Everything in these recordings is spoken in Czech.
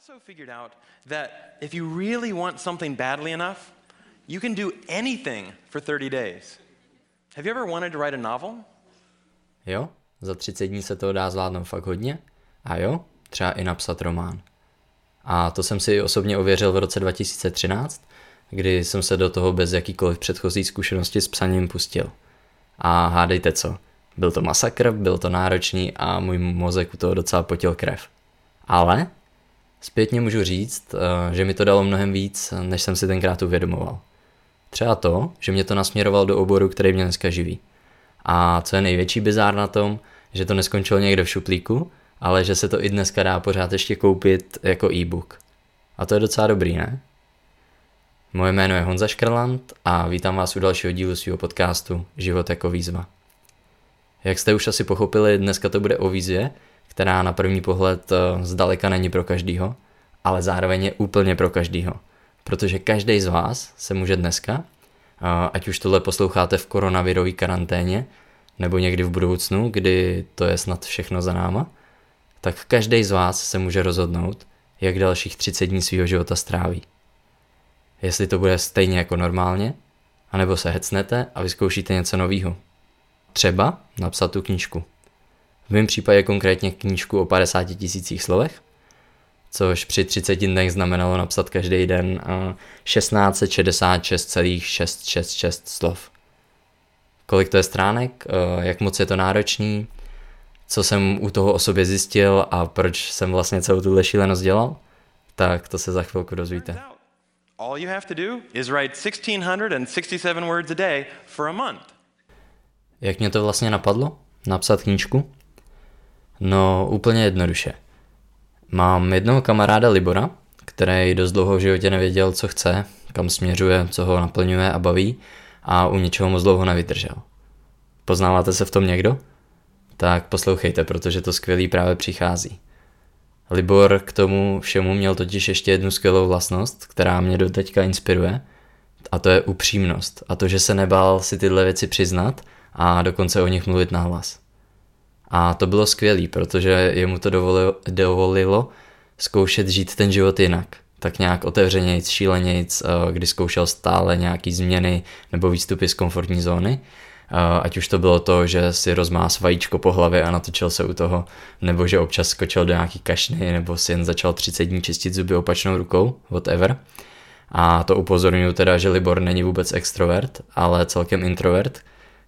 also figured out that if you really want something badly enough, you can do anything for 30 days. Have you ever wanted to write a novel? Jo, za 30 dní se toho dá zvládnout fakt hodně. A jo, třeba i napsat román. A to jsem si osobně ověřil v roce 2013, kdy jsem se do toho bez jakýkoliv předchozí zkušenosti s psaním pustil. A hádejte co, byl to masakr, byl to náročný a můj mozek u toho docela potil krev. Ale zpětně můžu říct, eh, že mi to dalo mnohem víc, než jsem si tenkrát uvědomoval. Třeba to, že mě to nasměroval do oboru, který mě dneska živí. A co je největší bizár na tom, že to neskončilo někde v šuplíku, ale že se to i dneska dá pořád ještě koupit jako e-book. A to je docela dobrý, ne? Moje jméno je Honza Škrland a vítám vás u dalšího dílu svého podcastu Život jako výzva. Jak jste už asi pochopili, dneska to bude o výzvě, která na první pohled eh, zdaleka není pro každýho, ale zároveň je úplně pro každýho. Protože každý z vás se může dneska, eh, ať už tohle posloucháte v koronavirové karanténě, nebo někdy v budoucnu, kdy to je snad všechno za náma, tak každý z vás se může rozhodnout, jak dalších 30 dní svého života stráví. Jestli to bude stejně jako normálně, anebo se hecnete a vyzkoušíte něco nového. Třeba napsat tu knížku. V mém případě konkrétně knížku o 50 tisících slovech, což při 30 dnech znamenalo napsat každý den 1666,666 slov. Kolik to je stránek, jak moc je to náročný, co jsem u toho o sobě zjistil a proč jsem vlastně celou tuhle šílenost dělal, tak to se za chvilku dozvíte. All you have to do is write 1667 words a day for a month. Jak mě to vlastně napadlo? Napsat knížku? No, úplně jednoduše. Mám jednoho kamaráda Libora, který dost dlouho v životě nevěděl, co chce, kam směřuje, co ho naplňuje a baví a u ničeho moc dlouho nevydržel. Poznáváte se v tom někdo? Tak poslouchejte, protože to skvělý právě přichází. Libor k tomu všemu měl totiž ještě jednu skvělou vlastnost, která mě do teďka inspiruje, a to je upřímnost a to, že se nebál si tyhle věci přiznat a dokonce o nich mluvit nahlas. A to bylo skvělé, protože jemu to dovolilo, dovolilo zkoušet žít ten život jinak. Tak nějak otevřenějc, šílenějc, eh, kdy zkoušel stále nějaký změny nebo výstupy z komfortní zóny ať už to bylo to, že si rozmás vajíčko po hlavě a natočil se u toho, nebo že občas skočil do nějaký kašny, nebo si jen začal 30 dní čistit zuby opačnou rukou, whatever. A to upozorňuji teda, že Libor není vůbec extrovert, ale celkem introvert,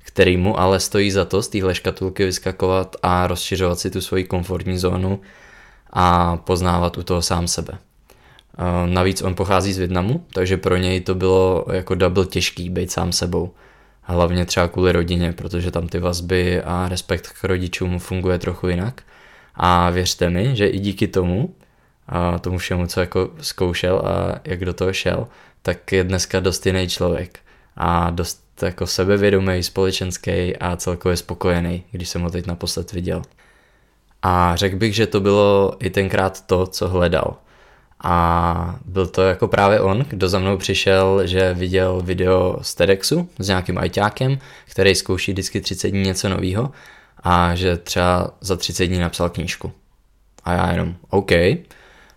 který mu ale stojí za to z téhle škatulky vyskakovat a rozšiřovat si tu svoji komfortní zónu a poznávat u toho sám sebe. Navíc on pochází z Větnamu, takže pro něj to bylo jako double těžký být sám sebou hlavně třeba kvůli rodině, protože tam ty vazby a respekt k rodičům funguje trochu jinak. A věřte mi, že i díky tomu, a tomu všemu, co jako zkoušel a jak do toho šel, tak je dneska dost jiný člověk a dost jako sebevědomý, společenský a celkově spokojený, když jsem ho teď naposled viděl. A řekl bych, že to bylo i tenkrát to, co hledal. A byl to jako právě on, kdo za mnou přišel, že viděl video z TEDxu s nějakým ajťákem, který zkouší vždycky 30 dní něco nového a že třeba za 30 dní napsal knížku. A já jenom OK.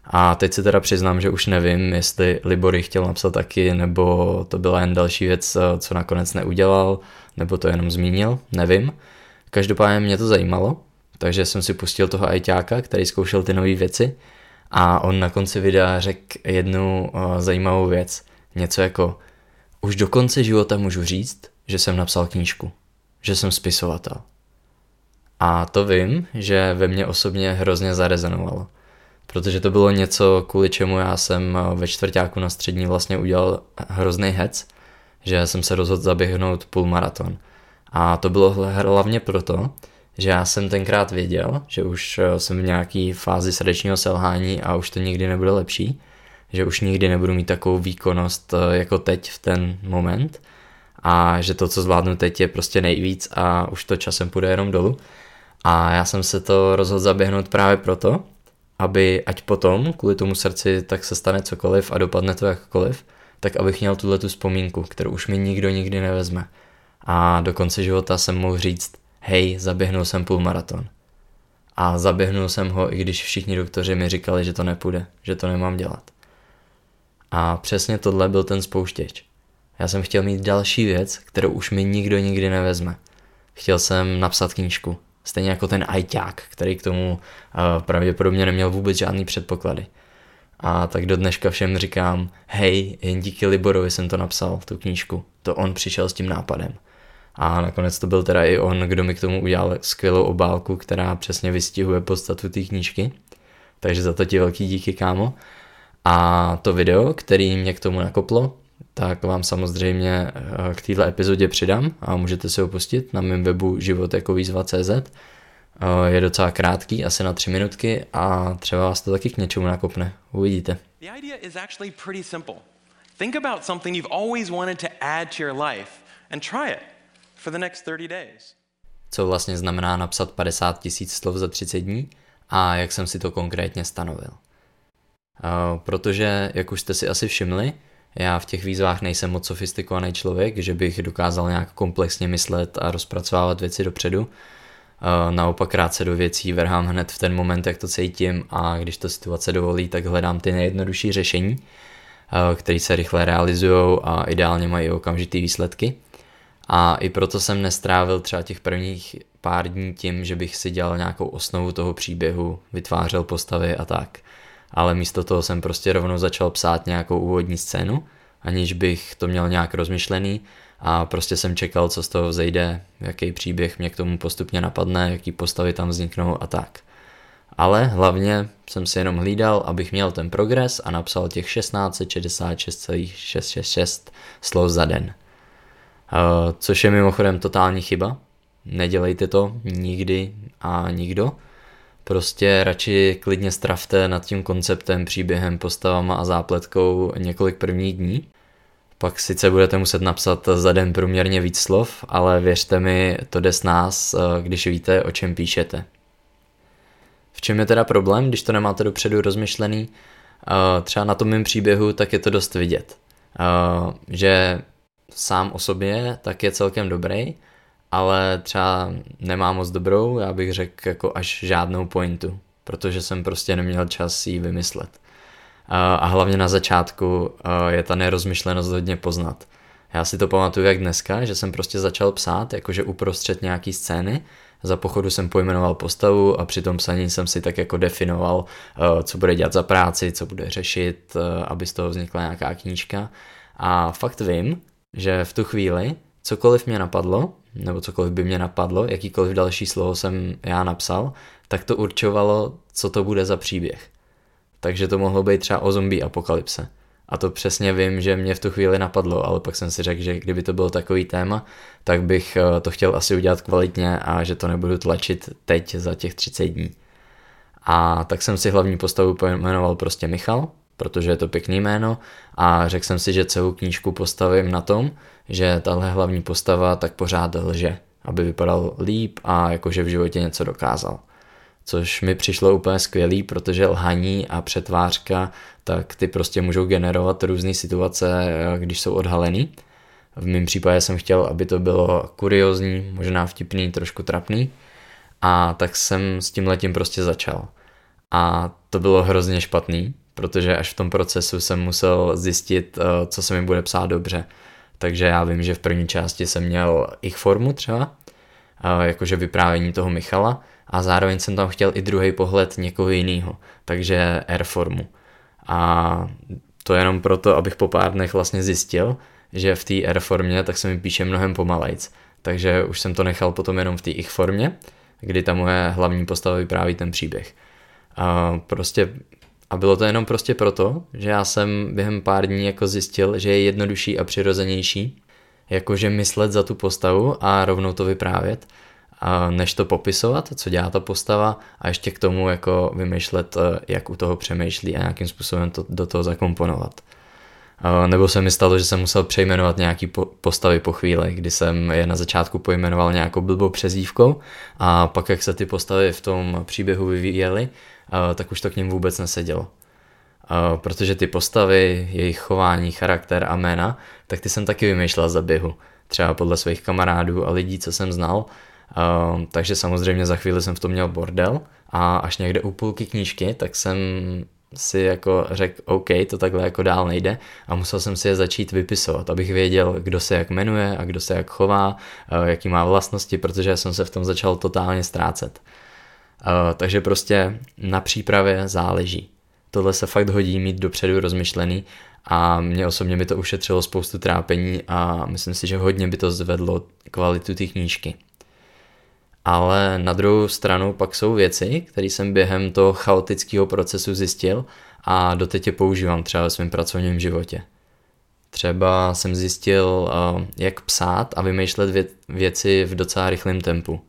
A teď se teda přiznám, že už nevím, jestli Libory chtěl napsat taky, nebo to byla jen další věc, co nakonec neudělal, nebo to jenom zmínil, nevím. Každopádně mě to zajímalo, takže jsem si pustil toho ajťáka, který zkoušel ty nové věci a on na konci videa řekl jednu uh, zajímavou věc. Něco jako, už do konce života můžu říct, že jsem napsal knížku, že jsem spisovatel. A to vím, že ve mně osobně hrozně zarezonovalo. Protože to bylo něco, kvůli čemu já jsem ve čtvrtáku na střední vlastně udělal hrozný hec, že jsem se rozhodl zaběhnout půlmaraton. A to bylo hlavně proto, že já jsem tenkrát věděl, že už eh, jsem v nějaký fázi srdečního selhání a už to nikdy nebude lepší, že už nikdy nebudu mít takovou výkonnost eh, jako teď v ten moment a že to, co zvládnu teď, je prostě nejvíc a už to časem půjde jenom dolů. A já jsem se to rozhodl zaběhnout právě proto, aby ať potom kvůli tomu srdci tak se stane cokoliv a dopadne to jakkoliv, tak abych měl tuhle tu vzpomínku, kterou už mi nikdo nikdy nevezme. A do konce života jsem mohl říct, hej, zaběhnul jsem půlmaraton. a zaběhnul jsem ho, i když všichni doktoři mi říkali, že to nepůjde, že to nemám dělat. A přesně tohle byl ten spouštěč. Já jsem chtěl mít další věc, kterou už mi nikdo nikdy nevezme. Chtěl jsem napsat knížku. Stejně jako ten ajťák, který k tomu uh, pravděpodobně neměl vůbec žádný předpoklady. A tak do dneška všem říkám, hej, jen díky Liborovi jsem to napsal, tu knížku. To on přišel s tím nápadem. A nakonec to byl teda i on, kdo mi k tomu udělal skvělou obálku, která přesně vystihuje podstatu té knížky. Takže za to ti velký díky, kámo. A to video, který mě k tomu nakoplo, tak vám samozřejmě eh, k této epizodě přidám a můžete si ho pustit na mém webu životekovýzva.cz. Eh, je docela krátký, asi na tři minutky a třeba vás to taky k něčemu nakopne. Uvidíte. The idea is actually pretty simple. Think about something you've always wanted to add to your life and try it for the next 30 days. Co vlastně znamená napsat 50 tisíc slov za 30 dní a jak jsem si to konkrétně stanovil. Uh, protože, jak už jste si asi všimli, já v těch výzvách nejsem moc sofistikovaný člověk, že bych dokázal nějak komplexně myslet a rozpracovávat věci dopředu. Uh, naopak rád se do věcí vrhám hned v ten moment, jak to cítím a když to situace dovolí, tak hledám ty nejjednodušší řešení, uh, které se rychle realizují a ideálně mají okamžitý výsledky. A i proto jsem nestrávil třeba těch prvních pár dní tím, že bych si dělal nějakou osnovu toho příběhu, vytvářel postavy a tak. Ale místo toho jsem prostě rovnou začal psát nějakou úvodní scénu, aniž bych to měl nějak rozmyšlený a prostě jsem čekal, co z toho vzejde, jaký příběh mě k tomu postupně napadne, jaký postavy tam vzniknou a tak. Ale hlavně jsem si jenom hlídal, abych měl ten progres a napsal těch 1666,666 slov za den. Uh, což je mimochodem totální chyba. Nedělejte to nikdy a nikdo. Prostě radši klidně stravte nad tím konceptem, příběhem, postavama a zápletkou několik prvních dní. Pak sice budete muset napsat za den průměrně víc slov, ale věřte mi, to jde s nás, když víte, o čem píšete. V čem je teda problém, když to nemáte dopředu rozmyšlený? Třeba na tom mém příběhu tak je to dost vidět. Že sám o sobě, tak je celkem dobrý, ale třeba nemá moc dobrou, já bych řekl jako až žádnou pointu, protože jsem prostě neměl čas ji vymyslet. A hlavně na začátku je ta nerozmyšlenost hodně poznat. Já si to pamatuju jak dneska, že jsem prostě začal psát, jakože uprostřed nějaký scény, za pochodu jsem pojmenoval postavu a při tom psaní jsem si tak jako definoval, co bude dělat za práci, co bude řešit, aby z toho vznikla nějaká knížka. A fakt vím, že v tu chvíli cokoliv mě napadlo, nebo cokoliv by mě napadlo, jakýkoliv další slovo jsem já napsal, tak to určovalo, co to bude za příběh. Takže to mohlo být třeba o zombie apokalypse. A to přesně vím, že mě v tu chvíli napadlo, ale pak jsem si řekl, že kdyby to bylo takový téma, tak bych eh, to chtěl asi udělat kvalitně a že to nebudu tlačit teď za těch 30 dní. A tak jsem si hlavní postavu pojmenoval prostě Michal, protože je to pěkný jméno a řekl jsem si, že celou knížku postavím na tom, že tahle hlavní postava tak pořád lže, aby vypadal líp a jakože v životě něco dokázal. Což mi přišlo úplně skvělý, protože lhaní a přetvářka, tak ty prostě můžou generovat různé situace, když jsou odhalený. V mém případě jsem chtěl, aby to bylo kuriozní, možná vtipný, trošku trapný. A tak jsem s tím letím prostě začal. A to bylo hrozně špatný, protože až v tom procesu jsem musel zjistit, eh, co se mi bude psát dobře. Takže já vím, že v první části jsem měl ich formu třeba, eh, jakože vyprávění toho Michala, a zároveň jsem tam chtěl i druhý pohled někoho jiného, takže R formu. A to jenom proto, abych po pár dnech vlastně zjistil, že v té R formě tak se mi píše mnohem pomalejc. Takže už jsem to nechal potom jenom v té ich formě, kdy ta moje hlavní postava vypráví ten příběh. A prostě a bylo to jenom prostě proto, že já jsem během pár dní jako zjistil, že je jednodušší a přirozenější, jakože myslet za tu postavu a rovnou to vyprávět, a než to popisovat, co dělá ta postava a ještě k tomu jako vymýšlet, eh, jak u toho přemýšlí a nějakým způsobem to do toho zakomponovat. Nebo se mi stalo, že jsem musel přejmenovat nějaký postavy po chvíli, kdy jsem je na začátku pojmenoval nějakou blbou přezívkou a pak jak se ty postavy v tom příběhu vyvíjely, tak už to k ním vůbec nesedělo. Protože ty postavy, jejich chování, charakter a jména, tak ty jsem taky vymýšlel za běhu. Třeba podle svých kamarádů a lidí, co jsem znal. Takže samozřejmě za chvíli jsem v tom měl bordel a až někde u půlky knížky, tak jsem si jako řekl, OK, to takhle jako dál nejde a musel jsem si je začít vypisovat, abych věděl, kdo se jak jmenuje a kdo se jak chová, jaký má vlastnosti, protože jsem se v tom začal totálně ztrácet. Uh, takže prostě na přípravě záleží. Tohle se fakt hodí mít dopředu rozmyšlený a mě osobně by to ušetřilo spoustu trápení a myslím si, že hodně by to zvedlo kvalitu té knížky. Ale na druhou stranu pak jsou věci, které jsem během toho chaotického procesu zjistil a doteď je používám třeba ve svém pracovním životě. Třeba jsem zjistil, eh, jak psát a vymýšlet věci v docela rychlém tempu.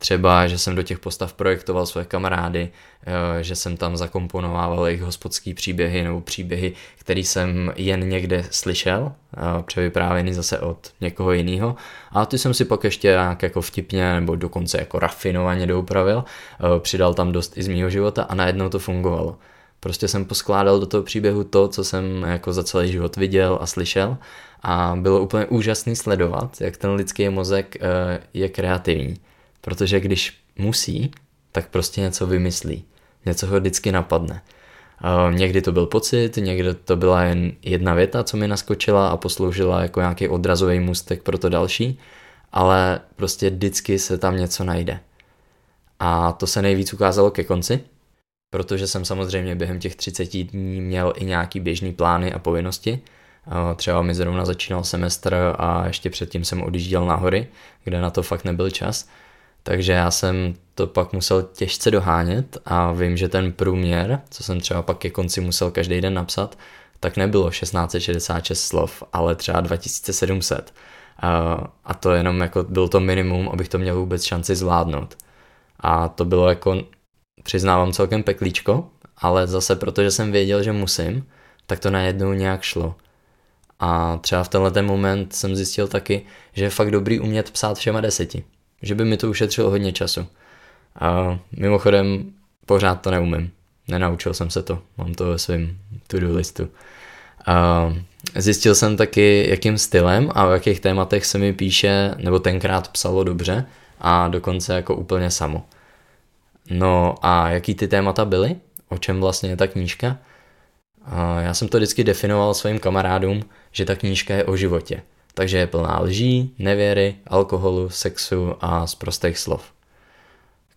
Třeba, že jsem do těch postav projektoval své kamarády, eh, že jsem tam zakomponovával jejich hospodský příběhy nebo příběhy, který jsem jen někde slyšel, eh, převyprávěný zase od někoho jiného. A ty jsem si pak ještě nějak jako vtipně nebo dokonce jako rafinovaně doupravil, eh, přidal tam dost i z mýho života a najednou to fungovalo. Prostě jsem poskládal do toho příběhu to, co jsem jako za celý život viděl a slyšel a bylo úplně úžasný sledovat, jak ten lidský mozek je kreativní Protože když musí, tak prostě něco vymyslí. Něco ho vždycky napadne. Někdy to byl pocit, někdy to byla jen jedna věta, co mi naskočila a posloužila jako nějaký odrazový můstek pro to další, ale prostě vždycky se tam něco najde. A to se nejvíc ukázalo ke konci, protože jsem samozřejmě během těch 30 dní měl i nějaký běžný plány a povinnosti. Třeba mi zrovna začínal semestr a ještě předtím jsem odjížděl na hory, kde na to fakt nebyl čas. Takže já jsem to pak musel těžce dohánět a vím, že ten průměr, co jsem třeba pak ke konci musel každý den napsat, tak nebylo 1666 slov, ale třeba 2700. A to jenom jako byl to minimum, abych to měl vůbec šanci zvládnout. A to bylo jako, přiznávám celkem peklíčko, ale zase protože jsem věděl, že musím, tak to najednou nějak šlo. A třeba v tenhle ten moment jsem zjistil taky, že je fakt dobrý umět psát všema deseti že by mi to ušetřilo hodně času. A mimochodem pořád to neumím. Nenaučil jsem se to, mám to ve svém to-do listu. A zjistil jsem taky, jakým stylem a v jakých tématech se mi píše, nebo tenkrát psalo dobře a dokonce jako úplně samo. No a jaký ty témata byly? O čem vlastně je ta knížka? A já jsem to vždycky definoval svým kamarádům, že ta knížka je o životě takže je plná lží, nevěry, alkoholu, sexu a z prostých slov.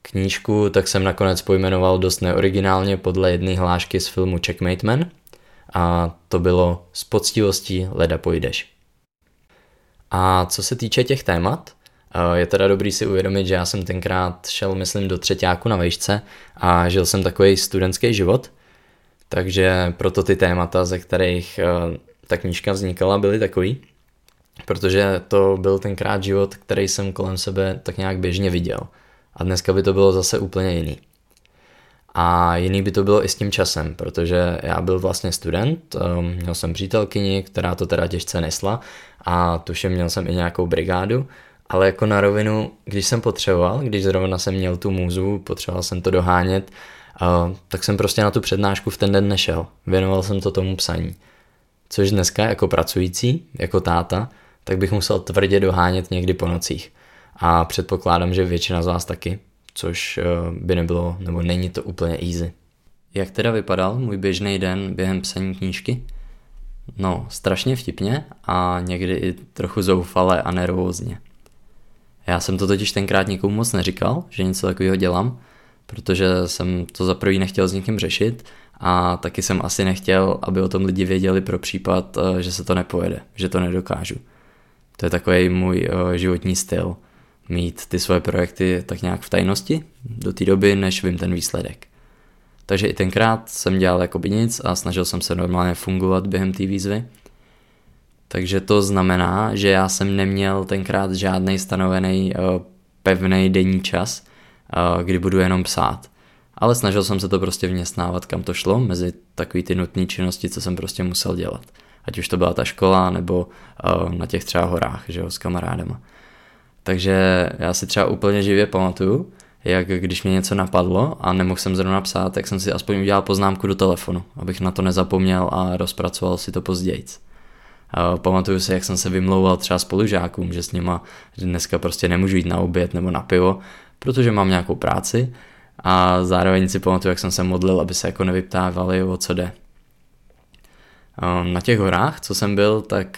Knížku tak jsem nakonec pojmenoval dost neoriginálně podle jedné hlášky z filmu Checkmate Man a to bylo s poctivostí leda pojdeš. A co se týče těch témat, eh, je teda dobrý si uvědomit, že já jsem tenkrát šel, myslím, do třetíku na vejšce a žil jsem takový studentský život, takže proto ty témata, ze kterých eh, ta knížka vznikala, byly takový protože to byl tenkrát život, který jsem kolem sebe tak nějak běžně viděl. A dneska by to bylo zase úplně jiný. A jiný by to bylo i s tím časem, protože já byl vlastně student, um, měl jsem přítelkyni, která to teda těžce nesla a tuším měl jsem i nějakou brigádu, ale jako na rovinu, když jsem potřeboval, když zrovna jsem měl tu můzu, potřeboval jsem to dohánět, uh, tak jsem prostě na tu přednášku v ten den nešel. Věnoval jsem to tomu psaní. Což dneska jako pracující, jako táta, tak bych musel tvrdě dohánět někdy po nocích. A předpokládám, že většina z vás taky, což eh, by nebylo, nebo není to úplně easy. Jak teda vypadal můj běžný den během psaní knížky? No, strašně vtipně a někdy i trochu zoufale a nervózně. Já jsem to totiž tenkrát nikomu moc neříkal, že něco takového dělám, protože jsem to za prvý nechtěl s někým řešit a taky jsem asi nechtěl, aby o tom lidi věděli pro případ, eh, že se to nepojede, že to nedokážu. To je takový můj uh, životní styl. Mít ty svoje projekty tak nějak v tajnosti do té doby, než vím ten výsledek. Takže i tenkrát jsem dělal jako by nic a snažil jsem se normálně fungovat během té výzvy. Takže to znamená, že já jsem neměl tenkrát žádný stanovený uh, pevný denní čas, uh, kdy budu jenom psát. Ale snažil jsem se to prostě vměstnávat, kam to šlo, mezi takový ty nutné činnosti, co jsem prostě musel dělat ať už to byla ta škola, nebo uh, na těch třeba horách, že jo, s kamarádama. Takže já si třeba úplně živě pamatuju, jak když mě něco napadlo a nemohl jsem zrovna psát, tak jsem si aspoň udělal poznámku do telefonu, abych na to nezapomněl a rozpracoval si to později. Pamatuju si, jak jsem se vymlouval třeba spolužákům, že s nima dneska prostě nemůžu jít na oběd nebo na pivo, protože mám nějakou práci a zároveň si pamatuju, jak jsem se modlil, aby se jako nevyptávali, o co jde. Na těch horách, co jsem byl, tak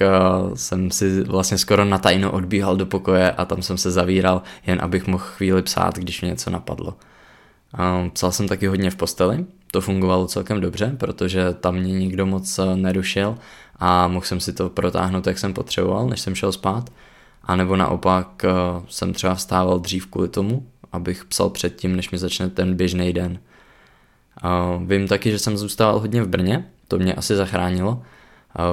jsem si vlastně skoro na tajno odbíhal do pokoje a tam jsem se zavíral, jen abych mohl chvíli psát, když mě něco napadlo. Psal jsem taky hodně v posteli, to fungovalo celkem dobře, protože tam mě nikdo moc nerušil a mohl jsem si to protáhnout, jak jsem potřeboval, než jsem šel spát. A nebo naopak jsem třeba vstával dřív kvůli tomu, abych psal předtím, než mi začne ten běžný den. Vím taky, že jsem zůstával hodně v Brně, to mě asi zachránilo,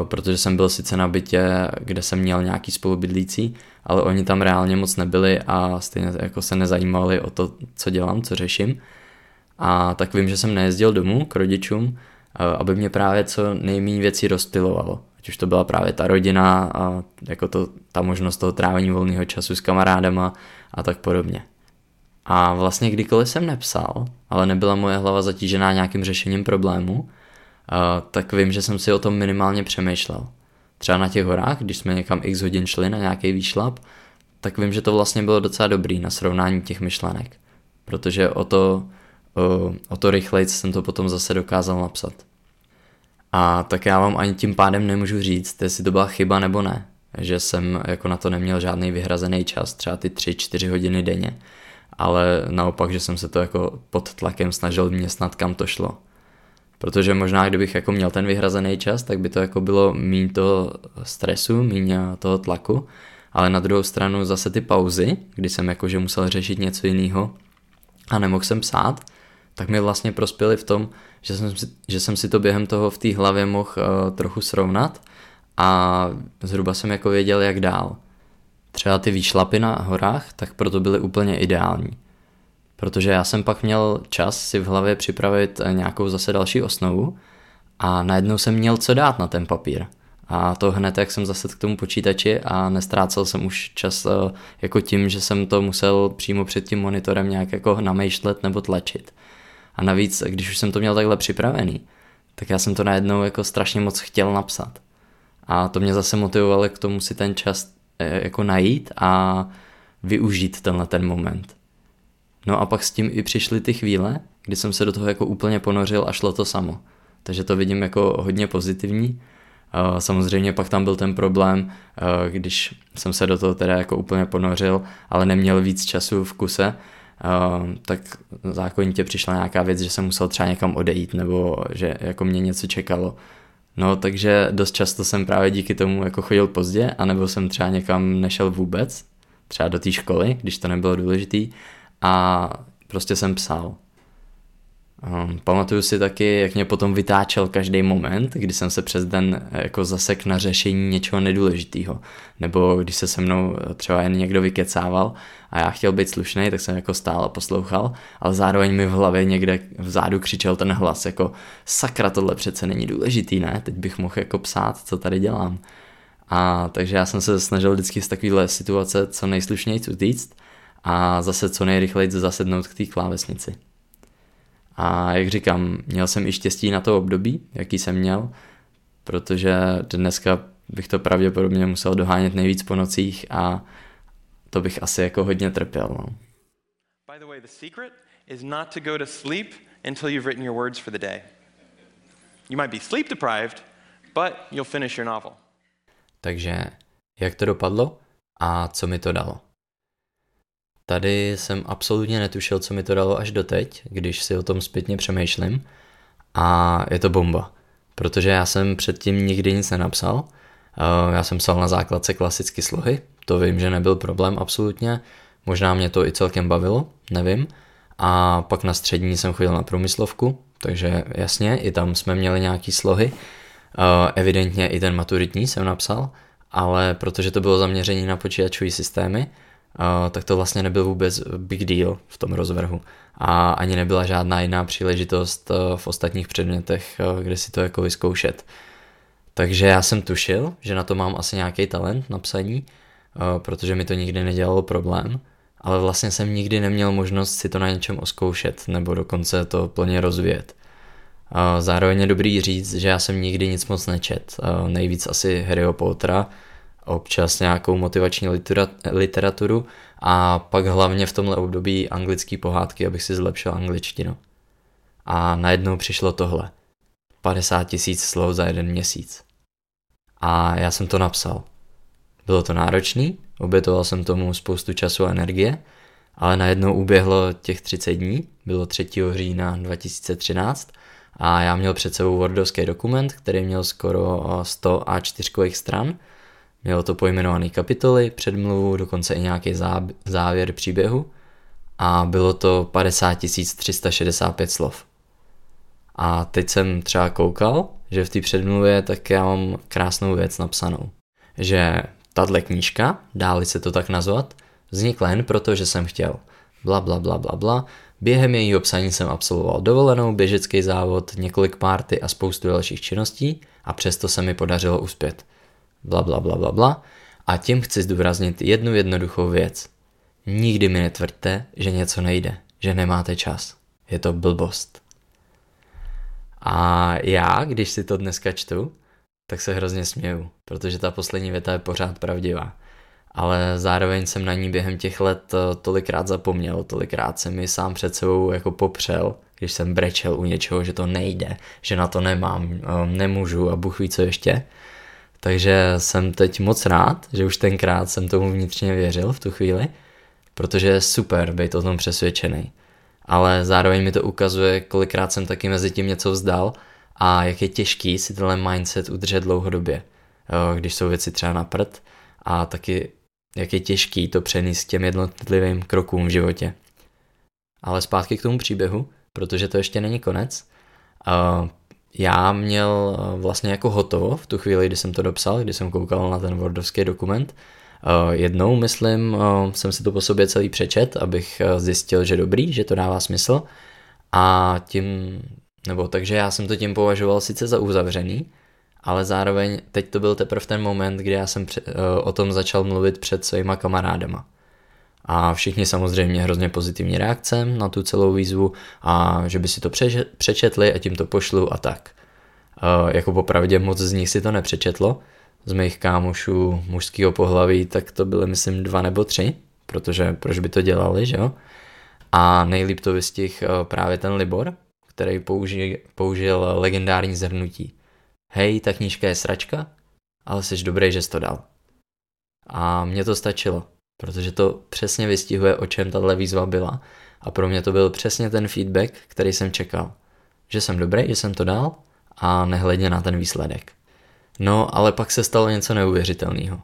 protože jsem byl sice na bytě, kde jsem měl nějaký spolubydlící, ale oni tam reálně moc nebyli a stejně jako se nezajímali o to, co dělám, co řeším. A tak vím, že jsem nejezdil domů k rodičům, aby mě právě co nejméně věcí rozptilovalo. Ať už to byla právě ta rodina a jako to, ta možnost toho trávení volného času s kamarádama a tak podobně. A vlastně kdykoliv jsem nepsal, ale nebyla moje hlava zatížená nějakým řešením problému, tak vím, že jsem si o tom minimálně přemýšlel. Třeba na těch horách, když jsme někam x hodin šli na nějaký výšlap, tak vím, že to vlastně bylo docela dobrý na srovnání těch myšlenek. Protože o to, o, o to rychleji jsem to potom zase dokázal napsat. A tak já vám ani tím pádem nemůžu říct, jestli to byla chyba nebo ne. Že jsem jako na to neměl žádný vyhrazený čas, třeba ty 3-4 hodiny denně. Ale naopak, že jsem se to jako pod tlakem snažil mě snad kam to šlo. Protože možná, kdybych jako měl ten vyhrazený čas, tak by to jako bylo méně toho stresu, méně toho tlaku, ale na druhou stranu zase ty pauzy, kdy jsem jakože musel řešit něco jiného a nemohl jsem psát, tak mi vlastně prospěly v tom, že jsem, si, že jsem si to během toho v té hlavě mohl uh, trochu srovnat a zhruba jsem jako věděl, jak dál. Třeba ty výšlapy na horách, tak proto byly úplně ideální protože já jsem pak měl čas si v hlavě připravit eh, nějakou zase další osnovu a najednou jsem měl co dát na ten papír. A to hned, jak jsem zase k tomu počítači a nestrácel jsem už čas eh, jako tím, že jsem to musel přímo před tím monitorem nějak jako namýšlet nebo tlačit. A navíc, když už jsem to měl takhle připravený, tak já jsem to najednou jako strašně moc chtěl napsat. A to mě zase motivovalo k tomu si ten čas eh, jako najít a využít tenhle ten moment. No a pak s tím i přišly ty chvíle, kdy jsem se do toho jako úplně ponořil a šlo to samo. Takže to vidím jako hodně pozitivní. Samozřejmě pak tam byl ten problém, když jsem se do toho teda jako úplně ponořil, ale neměl víc času v kuse, tak zákonitě přišla nějaká věc, že jsem musel třeba někam odejít nebo že jako mě něco čekalo. No takže dost často jsem právě díky tomu jako chodil pozdě, anebo jsem třeba někam nešel vůbec, třeba do té školy, když to nebylo důležitý, a prostě jsem psal. Um, pamatuju si taky, jak mě potom vytáčel každý moment, kdy jsem se přes den eh, jako zasek na řešení něčeho nedůležitého. Nebo když se se mnou eh, třeba jen někdo vykecával a já chtěl být slušný, tak jsem jako stál a poslouchal, ale zároveň mi v hlavě někde vzadu křičel ten hlas jako sakra, tohle přece není důležitý, ne? Teď bych mohl jako psát, co tady dělám. A takže já jsem se snažil vždycky z takovéhle situace co nejslušněji utíct a zase co nejrychleji zasednout k té klávesnici. A jak říkám, měl jsem i štěstí na to období, jaký jsem měl, protože dneska bych to pravděpodobně musel dohánět nejvíc po nocích a to bych asi jako hodně trpěl. No. By the way, the secret is not to go to sleep until you've written your words for the day. You might be sleep deprived, but you'll finish your novel. Takže jak to dopadlo a co mi to dalo? Tady jsem absolutně netušil, co mi to dalo až doteď, když si o tom zpětně přemýšlím. A je to bomba, protože já jsem předtím nikdy nic nenapsal. Eh, já jsem psal na základce klasicky slohy, to vím, že nebyl problém absolutně. Možná mě to i celkem bavilo, nevím. A pak na střední jsem chodil na průmyslovku, takže jasně, i tam jsme měli nějaký slohy. Eh, evidentně i ten maturitní jsem napsal, ale protože to bylo zaměření na počítačové systémy, tak to vlastně nebyl vůbec big deal v tom rozvrhu. A ani nebyla žádná jiná příležitost eh, v ostatních předmětech, eh, kde si to jako vyzkoušet. Takže já jsem tušil, že na to mám asi nějaký talent na psaní, eh, protože mi to nikdy nedělalo problém, ale vlastně jsem nikdy neměl možnost si to na něčem oskoušet, nebo dokonce to plně rozvíjet. Zároveň je dobrý říct, že já jsem nikdy nic moc nečet. Nejvíc asi Harryho Pottera, občas nějakou motivační literaturu a pak hlavně v tomhle období anglické pohádky, abych si zlepšil angličtinu. A najednou přišlo tohle. 50 tisíc slov za jeden měsíc. A já jsem to napsal. Bylo to náročný, obětoval jsem tomu spoustu času a energie, ale najednou uběhlo těch 30 dní, bylo 3. října 2013 a já měl před sebou Wordovský dokument, který měl skoro 100 A4 stran. Mělo to pojmenované kapitoly, předmluvu, dokonce i nějaký závěr příběhu a bylo to 50 365 slov. A teď jsem třeba koukal, že v té předmluvě tak já mám krásnou věc napsanou. Že tahle knížka, dáli se to tak nazvat, vznikla jen proto, že jsem chtěl. Bla bla bla bla bla. Během jejího psaní jsem absolvoval dovolenou, běžecký závod, několik párty a spoustu dalších činností a přesto se mi podařilo uspět. Bla bla bla bla bla. A tím chci zdůraznit jednu jednoduchou věc. Nikdy mi netvrďte, že něco nejde, že nemáte čas. Je to blbost. A já, když si to dneska čtu, tak se hrozně směju, protože ta poslední věta je pořád pravdivá. Ale zároveň jsem na ní během těch let eh, tolikrát zapomněl, tolikrát jsem mi sám před sebou jako popřel, když jsem brečel u něčeho, že to nejde, že na to nemám, eh, nemůžu a Bůh ví co ještě. Takže jsem teď moc rád, že už tenkrát jsem tomu vnitřně věřil v tu chvíli, protože je super být o tom přesvědčený ale zároveň mi to ukazuje, kolikrát jsem taky mezi tím něco vzdal a jak je těžký si tenhle mindset udržet dlouhodobě, když jsou věci třeba na prd a taky jak je těžký to přenést těm jednotlivým krokům v životě. Ale zpátky k tomu příběhu, protože to ještě není konec. Já měl vlastně jako hotovo v tu chvíli, kdy jsem to dopsal, kdy jsem koukal na ten Wordovský dokument, Eh, jednou, myslím, eh, jsem si to po sobě celý přečet, abych eh, zjistil, že dobrý, že to dává smysl. A tím, nebo takže já jsem to tím považoval sice za uzavřený, ale zároveň teď to byl teprve ten moment, kdy já jsem o tom začal mluvit před svýma kamarádama. A všichni samozřejmě hrozně pozitivní reakce na tu celou výzvu a že by si to přečetli a tím to pošlu a tak. Jako popravdě moc z nich si to nepřečetlo, z mých kámošů mužského pohlaví, tak to byly myslím dva nebo tři, protože proč by to dělali, že jo? A nejlíp to vystih eh, právě ten Libor, který použil, použil legendární zhrnutí. Hej, ta knížka je sračka, ale jsi dobrý, že jsi to dal. A mně to stačilo, protože to přesně vystihuje, o čem tahle výzva byla. A pro mě to byl přesně ten feedback, který jsem čekal. Že jsem dobrý, že jsem to dal a nehledně na ten výsledek. No, ale pak se stalo něco neuvěřitelného.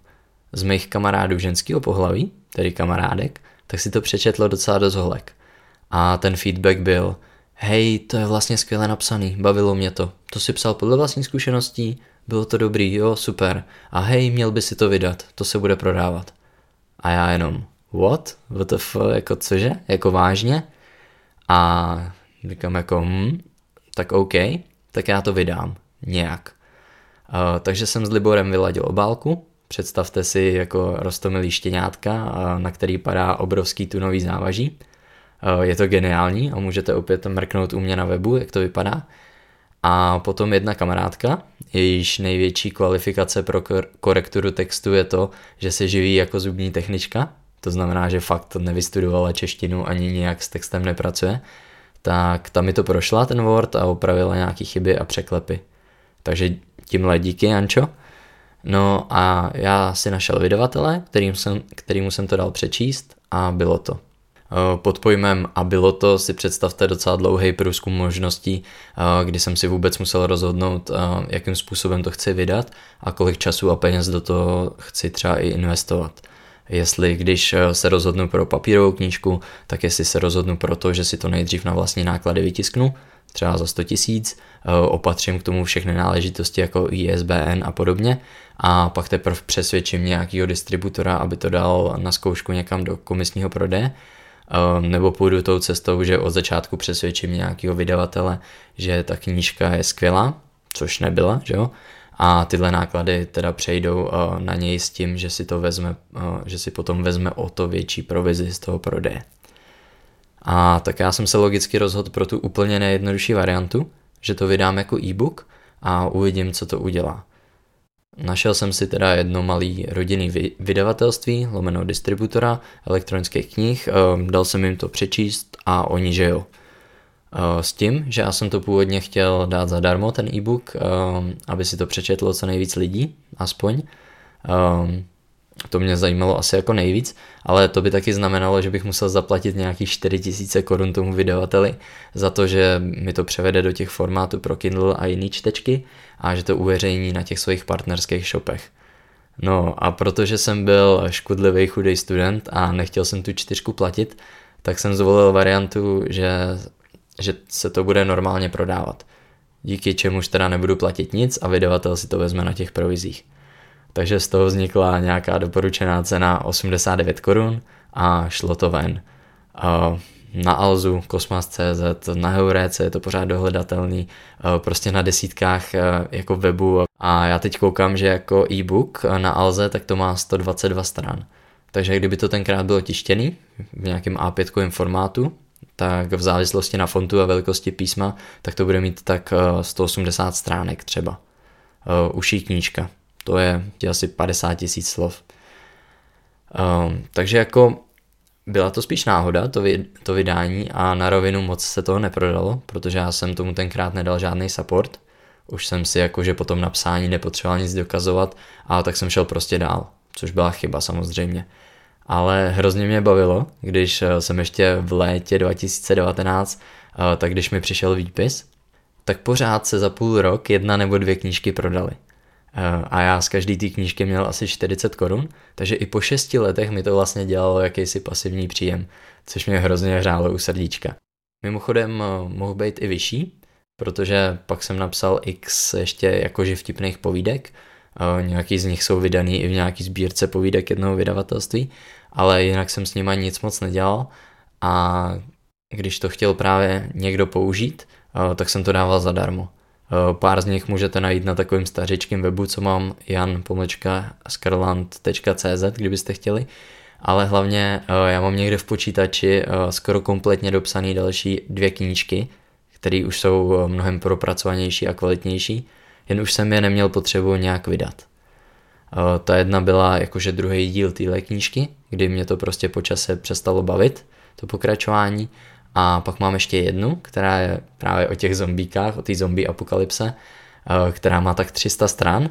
Z mých kamarádů ženského pohlaví, tedy kamarádek, tak si to přečetlo docela dost holek. A ten feedback byl, hej, to je vlastně skvěle napsaný, bavilo mě to. To si psal podle vlastních zkušeností, bylo to dobrý, jo, super. A hej, měl by si to vydat, to se bude prodávat. A já jenom, what? WTF, jako cože? Jako vážně? A říkám jako, hm, tak OK, tak já to vydám, nějak. Uh, takže jsem s Liborem vyladil obálku. Představte si jako rostomilý štěňátka, uh, na který padá obrovský tunový závaží. Uh, je to geniální a můžete opět mrknout u mě na webu, jak to vypadá. A potom jedna kamarádka, jejíž největší kvalifikace pro korekturu textu je to, že se živí jako zubní technička, to znamená, že fakt nevystudovala češtinu ani nějak s textem nepracuje, tak tam mi to prošla ten Word a opravila nějaké chyby a překlepy. Takže tímhle díky, Jančo. No a já si našel vydavatele, kterým jsem, kterýmu jsem to dal přečíst a bylo to. Pod pojmem a bylo to si představte docela dlouhý průzkum možností, kdy jsem si vůbec musel rozhodnout, jakým způsobem to chci vydat a kolik času a peněz do toho chci třeba i investovat. Jestli když se rozhodnu pro papírovou knížku, tak jestli se rozhodnu pro to, že si to nejdřív na vlastní náklady vytisknu, třeba za 100 tisíc, eh, opatřím k tomu všechny náležitosti jako ISBN a podobně a pak teprve přesvědčím nějakého distributora, aby to dal na zkoušku někam do komisního prodeje, eh, nebo půjdu tou cestou, že od začátku přesvědčím nějakého vydavatele, že ta knížka je skvělá, což nebyla, že jo, a tyhle náklady teda přejdou na něj s tím, že si to vezme, že si potom vezme o to větší provizi z toho prodeje. A tak já jsem se logicky rozhodl pro tu úplně nejjednodušší variantu, že to vydám jako e-book a uvidím, co to udělá. Našel jsem si teda jedno malý rodinný vydavatelství, lomeno distributora elektronických knih, ehm, dal jsem jim to přečíst a oni že jo. Ehm, s tím, že já jsem to původně chtěl dát zadarmo, ten e-book, ehm, aby si to přečetlo co nejvíc lidí, aspoň. To mě zajímalo asi jako nejvíc, ale to by taky znamenalo, že bych musel zaplatit nějakých 4000 korun tomu vydavateli za to, že mi to převede do těch formátů pro Kindle a jiné čtečky a že to uveřejní na těch svých partnerských shopech. No a protože jsem byl škudlivý chudý student a nechtěl jsem tu čtyřku platit, tak jsem zvolil variantu, že, že se to bude normálně prodávat. Díky čemuž teda nebudu platit nic a vydavatel si to vezme na těch provizích. Takže z toho vznikla nějaká doporučená cena 89 korun a šlo to ven. Na Alzu, Kosmas.cz, na Heuréce je to pořád dohledatelný, prostě na desítkách jako webu. A já teď koukám, že jako e-book na Alze, tak to má 122 stran. Takže kdyby to tenkrát bylo tištěný v nějakém A5 formátu, tak v závislosti na fontu a velikosti písma, tak to bude mít tak 180 stránek třeba. Uší knížka to je asi 50 tisíc slov. Um, takže jako byla to spíš náhoda, to, vy, to vydání a na rovinu moc se toho neprodalo, protože já jsem tomu tenkrát nedal žádný support. Už jsem si jakože po tom napsání nepotřeboval nic dokazovat a tak jsem šel prostě dál, což byla chyba samozřejmě. Ale hrozně mě bavilo, když eh, jsem ještě v létě 2019, eh, tak když mi přišel výpis, tak pořád se za půl rok jedna nebo dvě knížky prodaly. Eh, a já z každý té knížky měl asi 40 korun, takže i po 6 letech mi to vlastně dělalo jakýsi pasivní příjem, což mě hrozně hřálo u srdíčka. Mimochodem eh, mohl být i vyšší, protože pak jsem napsal x ještě jakože vtipných povídek, eh, nějaký z nich jsou vydaný i v nějaký sbírce povídek jednoho vydavatelství, ale jinak jsem s nima nic moc nedělal a když to chtěl právě někdo použít, tak jsem to dával zadarmo. Eh, pár z nich můžete najít na takovém stařičkém webu, co mám jan.skarland.cz, kdybyste chtěli. Ale hlavně eh, já mám někde v počítači eh, skoro kompletně dopsané další dvě knížky, které už jsou mnohem propracovanější a kvalitnější, jen už jsem je neměl potřebu nějak vydat. Ta jedna byla jakože druhý díl téhle knížky, kdy mě to prostě po čase přestalo bavit, to pokračování, a pak mám ještě jednu, která je právě o těch zombíkách, o té zombie apokalypse, eh, která má tak 300 stran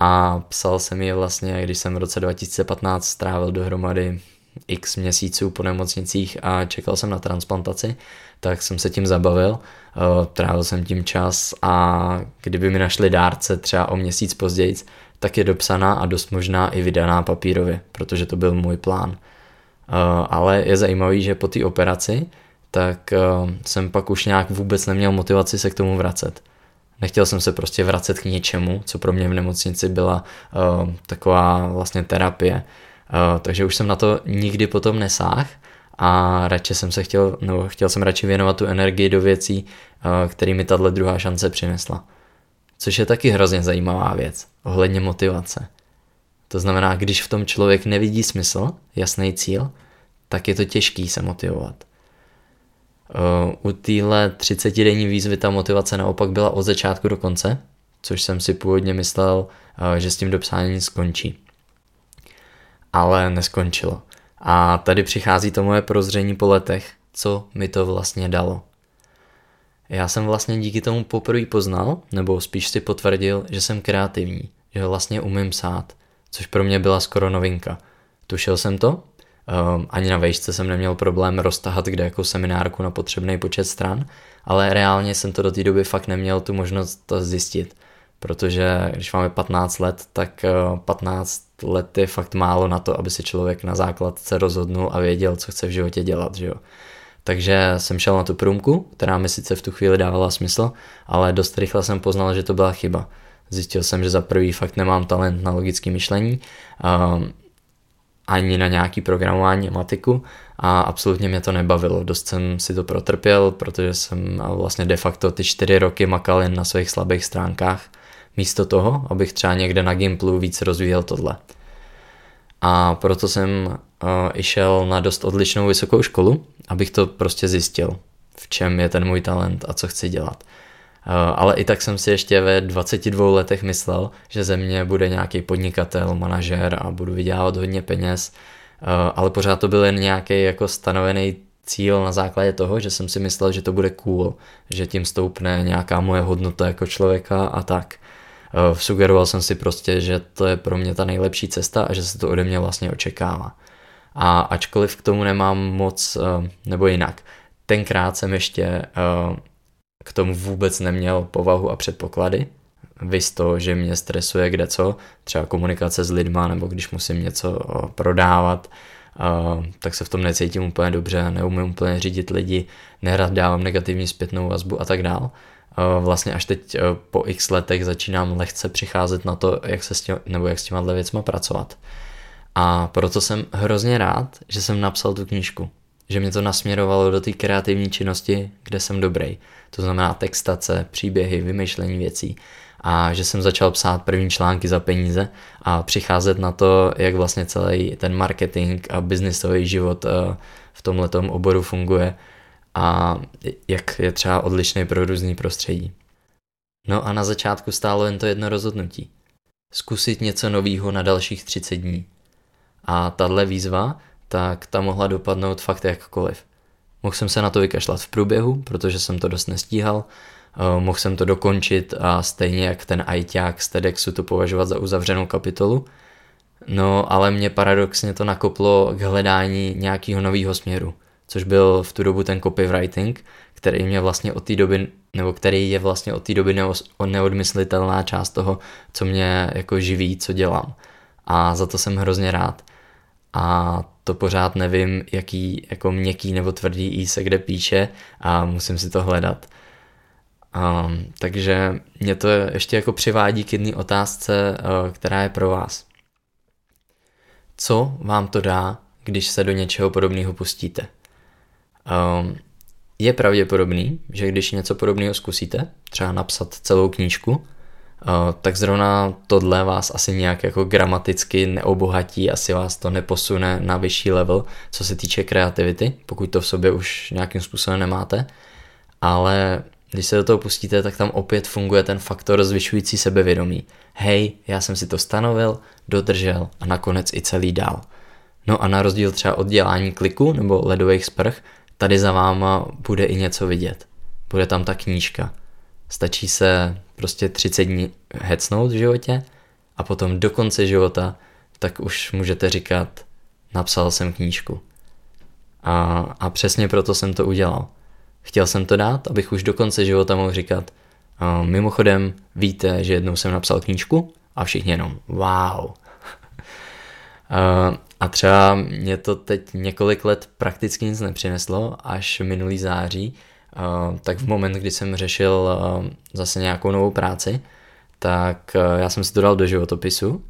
a psal jsem ji vlastně, když jsem v roce 2015 strávil dohromady x měsíců po nemocnicích a čekal jsem na transplantaci, tak jsem se tím zabavil, eh, trávil jsem tím čas a kdyby mi našli dárce třeba o měsíc později, tak je dopsaná a dost možná i vydaná papírově, protože to byl můj plán. Eh, ale je zajímavý, že po té operaci tak uh, jsem pak už nějak vůbec neměl motivaci se k tomu vracet. Nechtěl jsem se prostě vracet k něčemu, co pro mě v nemocnici byla uh, taková vlastně terapie. Uh, takže už jsem na to nikdy potom nesáh a radši jsem se chtěl, no, chtěl jsem radši věnovat tu energii do věcí, uh, který mi tahle druhá šance přinesla. Což je taky hrozně zajímavá věc, ohledně motivace. To znamená, když v tom člověk nevidí smysl, jasný cíl, tak je to těžký se motivovat. U téhle 30 denní výzvy ta motivace naopak byla od začátku do konce, což jsem si původně myslel, eh, že s tím dopsáním skončí. Ale neskončilo. A tady přichází to moje prozření po letech, co mi to vlastně dalo. Já jsem vlastně díky tomu poprvé poznal, nebo spíš si potvrdil, že jsem kreativní, že vlastně umím psát, což pro mě byla skoro novinka. Tušil jsem to, Um, ani na vejšce jsem neměl problém roztahat kde jako seminárku na potřebný počet stran, ale reálně jsem to do té doby fakt neměl tu možnost to zjistit, protože když máme 15 let, tak 15 eh, let je fakt málo na to, aby si člověk na základce rozhodnul a věděl, co chce v životě dělat, že jo. Takže jsem šel na tu průmku, která mi sice v tu chvíli dávala smysl, ale dost rychle jsem poznal, že to byla chyba. Zjistil jsem, že za prvý fakt nemám talent na logické myšlení, um, ani na nějaký programování matiku a absolutně mě to nebavilo. Dost jsem si to protrpěl, protože jsem vlastně de facto ty čtyři roky makal jen na svých slabých stránkách, místo toho, abych třeba někde na Gimplu víc rozvíjel tohle. A proto jsem uh, i šel na dost odlišnou vysokou školu, abych to prostě zjistil, v čem je ten můj talent a co chci dělat. Ale i tak jsem si ještě ve 22 letech myslel, že ze mě bude nějaký podnikatel, manažer a budu vydělávat hodně peněz, ale pořád to byl jen nějaký jako stanovený cíl na základě toho, že jsem si myslel, že to bude cool, že tím stoupne nějaká moje hodnota jako člověka a tak. Sugeroval jsem si prostě, že to je pro mě ta nejlepší cesta a že se to ode mě vlastně očekává. A ačkoliv k tomu nemám moc, nebo jinak, tenkrát jsem ještě k tomu vůbec neměl povahu a předpoklady. Vys to, že mě stresuje kde co, třeba komunikace s lidma, nebo když musím něco prodávat, tak se v tom necítím úplně dobře, neumím úplně řídit lidi, nerad dávám negativní zpětnou vazbu a tak dál. Vlastně až teď po x letech začínám lehce přicházet na to, jak se s tím, nebo jak s těma věcma pracovat. A proto jsem hrozně rád, že jsem napsal tu knížku že mě to nasměrovalo do té kreativní činnosti, kde jsem dobrý. To znamená textace, příběhy, vymýšlení věcí. A že jsem začal psát první články za peníze a přicházet na to, jak vlastně celý ten marketing a biznisový život eh, v tomhle oboru funguje a jak je třeba odlišný pro různý prostředí. No a na začátku stálo jen to jedno rozhodnutí. Zkusit něco nového na dalších 30 dní. A tahle výzva tak ta mohla dopadnout fakt jakkoliv. Mohl jsem se na to vykašlat v průběhu, protože jsem to dost nestíhal, eh, mohl jsem to dokončit a stejně jak ten ajťák z TEDxu to považovat za uzavřenou kapitolu, no ale mě paradoxně to nakoplo k hledání nějakého nového směru, což byl v tu dobu ten copywriting, který mě vlastně od té doby, nebo který je vlastně od té doby neodmyslitelná část toho, co mě jako živí, co dělám. A za to jsem hrozně rád a to pořád nevím, jaký jako měkký nebo tvrdý i se kde píše a musím si to hledat. Um, takže mě to ještě jako přivádí k jedné otázce, uh, která je pro vás. Co vám to dá, když se do něčeho podobného pustíte? Um, je pravděpodobný, že když něco podobného zkusíte, třeba napsat celou knížku, tak zrovna tohle vás asi nějak jako gramaticky neobohatí, asi vás to neposune na vyšší level, co se týče kreativity, pokud to v sobě už nějakým způsobem nemáte. Ale když se do toho pustíte, tak tam opět funguje ten faktor zvyšující sebevědomí. Hej, já jsem si to stanovil, dodržel a nakonec i celý dál. No a na rozdíl třeba od dělání kliku nebo ledových sprch, tady za váma bude i něco vidět. Bude tam ta knížka. Stačí se prostě 30 dní hecnout v životě a potom do konce života tak už můžete říkat, napsal jsem knížku. A, a přesně proto jsem to udělal. Chtěl jsem to dát, abych už do konce života mohl říkat, a mimochodem víte, že jednou jsem napsal knížku a všichni jenom wow. a, a třeba mě to teď několik let prakticky nic nepřineslo, až minulý září, tak v moment, kdy jsem řešil zase nějakou novou práci, tak já jsem si to dal do životopisu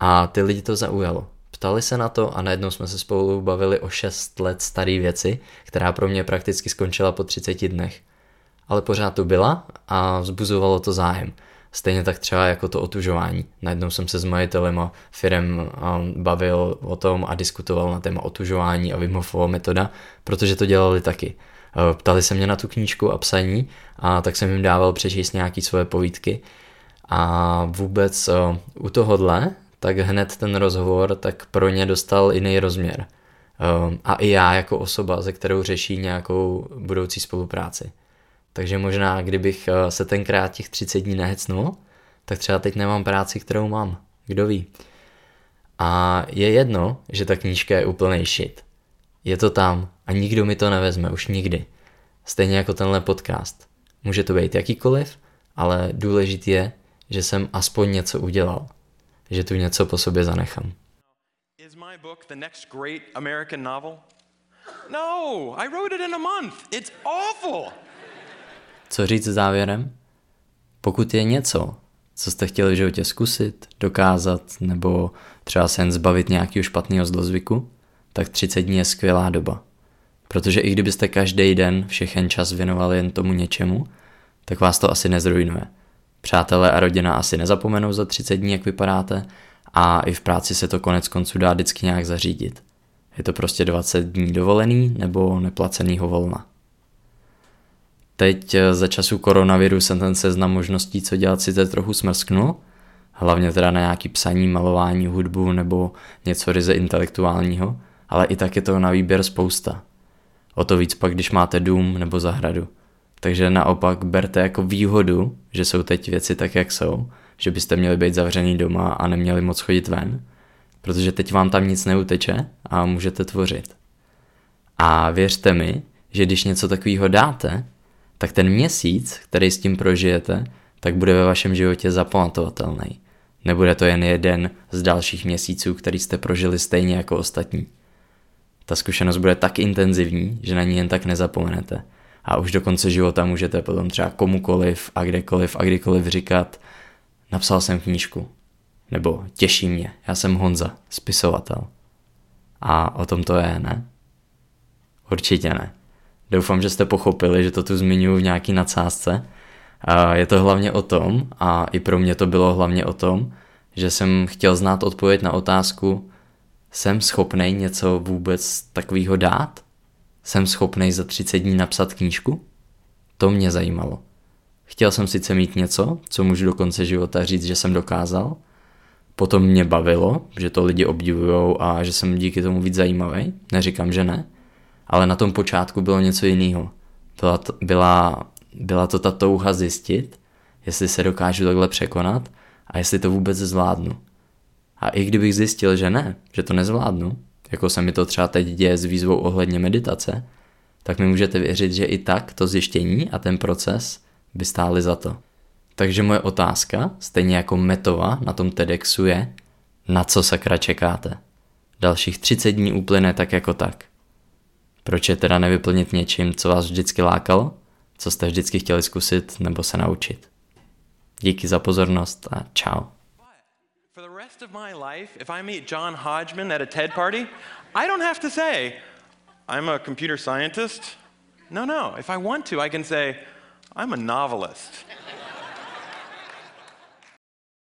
a ty lidi to zaujalo. Ptali se na to a najednou jsme se spolu bavili o 6 let staré věci, která pro mě prakticky skončila po 30 dnech. Ale pořád tu byla a vzbuzovalo to zájem. Stejně tak třeba jako to otužování. Najednou jsem se s majitelem firem bavil o tom a diskutoval na téma otužování a Wim metoda, protože to dělali taky. Eh, ptali se mě na tu knížku a psaní a tak jsem jim dával přečíst nějaké svoje povídky a vůbec eh, u tohohle tak hned ten rozhovor tak pro ně dostal jiný rozměr. Eh, a i já jako osoba, ze kterou řeší nějakou budoucí spolupráci. Takže možná, kdybych se tenkrát těch 30 dní nehecnul, tak třeba teď nemám práci, kterou mám. Kdo ví. A je jedno, že ta knížka je úplný shit. Je to tam a nikdo mi to nevezme, už nikdy. Stejně jako tenhle podcast. Může to být jakýkoliv, ale důležitý je, že jsem aspoň něco udělal. Že tu něco po sobě zanechám. Is my book the next great American novel? No, I wrote it in a month. It's awful. Co říct závěrem? Pokud je něco, co jste chtěli v životě zkusit, dokázat nebo třeba se jen zbavit nějakého špatného zlozvyku, tak 30 dní je skvělá doba. Protože i kdybyste každý den všechen čas věnovali jen tomu něčemu, tak vás to asi nezrujnuje. Přátelé a rodina asi nezapomenou za 30 dní, jak vypadáte, a i v práci se to konec konců dá vždycky nějak zařídit. Je to prostě 20 dní dovolený nebo neplacenýho volna. Teď eh, za času koronaviru jsem ten seznam možností, co dělat, si teď trochu smrsknul. Hlavně teda na nějaký psaní, malování, hudbu nebo něco ryze intelektuálního, ale i tak je toho na výběr spousta. O to víc pak, když máte dům nebo zahradu. Takže naopak berte jako výhodu, že jsou teď věci tak, jak jsou, že byste měli být zavřený doma a neměli moc chodit ven, protože teď vám tam nic neuteče a můžete tvořit. A věřte mi, že když něco takového dáte, tak ten měsíc, který s tím prožijete, tak bude ve vašem životě zapamatovatelný. Nebude to jen jeden z dalších měsíců, který jste prožili stejně jako ostatní. Ta zkušenost bude tak intenzivní, že na ní jen tak nezapomenete. A už do konce života můžete potom třeba komukoliv a kdekoliv a kdykoliv říkat napsal jsem knížku. Nebo těší mě, já jsem Honza, spisovatel. A o tom to je, ne? Určitě ne. Doufám, že jste pochopili, že to tu zmiňuji v nějaký nadsázce. Je to hlavně o tom, a i pro mě to bylo hlavně o tom, že jsem chtěl znát odpověď na otázku, jsem schopný něco vůbec takového dát? Jsem schopný za 30 dní napsat knížku? To mě zajímalo. Chtěl jsem sice mít něco, co můžu do konce života říct, že jsem dokázal. Potom mě bavilo, že to lidi obdivují a že jsem díky tomu víc zajímavý. Neříkám, že ne ale na tom počátku bylo něco jiného. Byla, to, byla, byla to ta touha zjistit, jestli se dokážu takhle překonat a jestli to vůbec zvládnu. A i kdybych zjistil, že ne, že to nezvládnu, jako se mi to třeba teď děje s výzvou ohledně meditace, tak mi můžete věřit, že i tak to zjištění a ten proces by stály za to. Takže moje otázka, stejně jako metova na tom TEDxu je, na co sakra čekáte. Dalších 30 dní uplyne tak jako tak. Proč je teda nevyplnit něčím, co vás vždycky lákalo, co jste vždycky chtěli zkusit nebo se naučit. Díky za pozornost a čau. Rest of my life, if I meet John Hodgman at a TED party, I don't have to say, I'm a computer scientist. No, no. If I want to, I can say, I'm a novelist.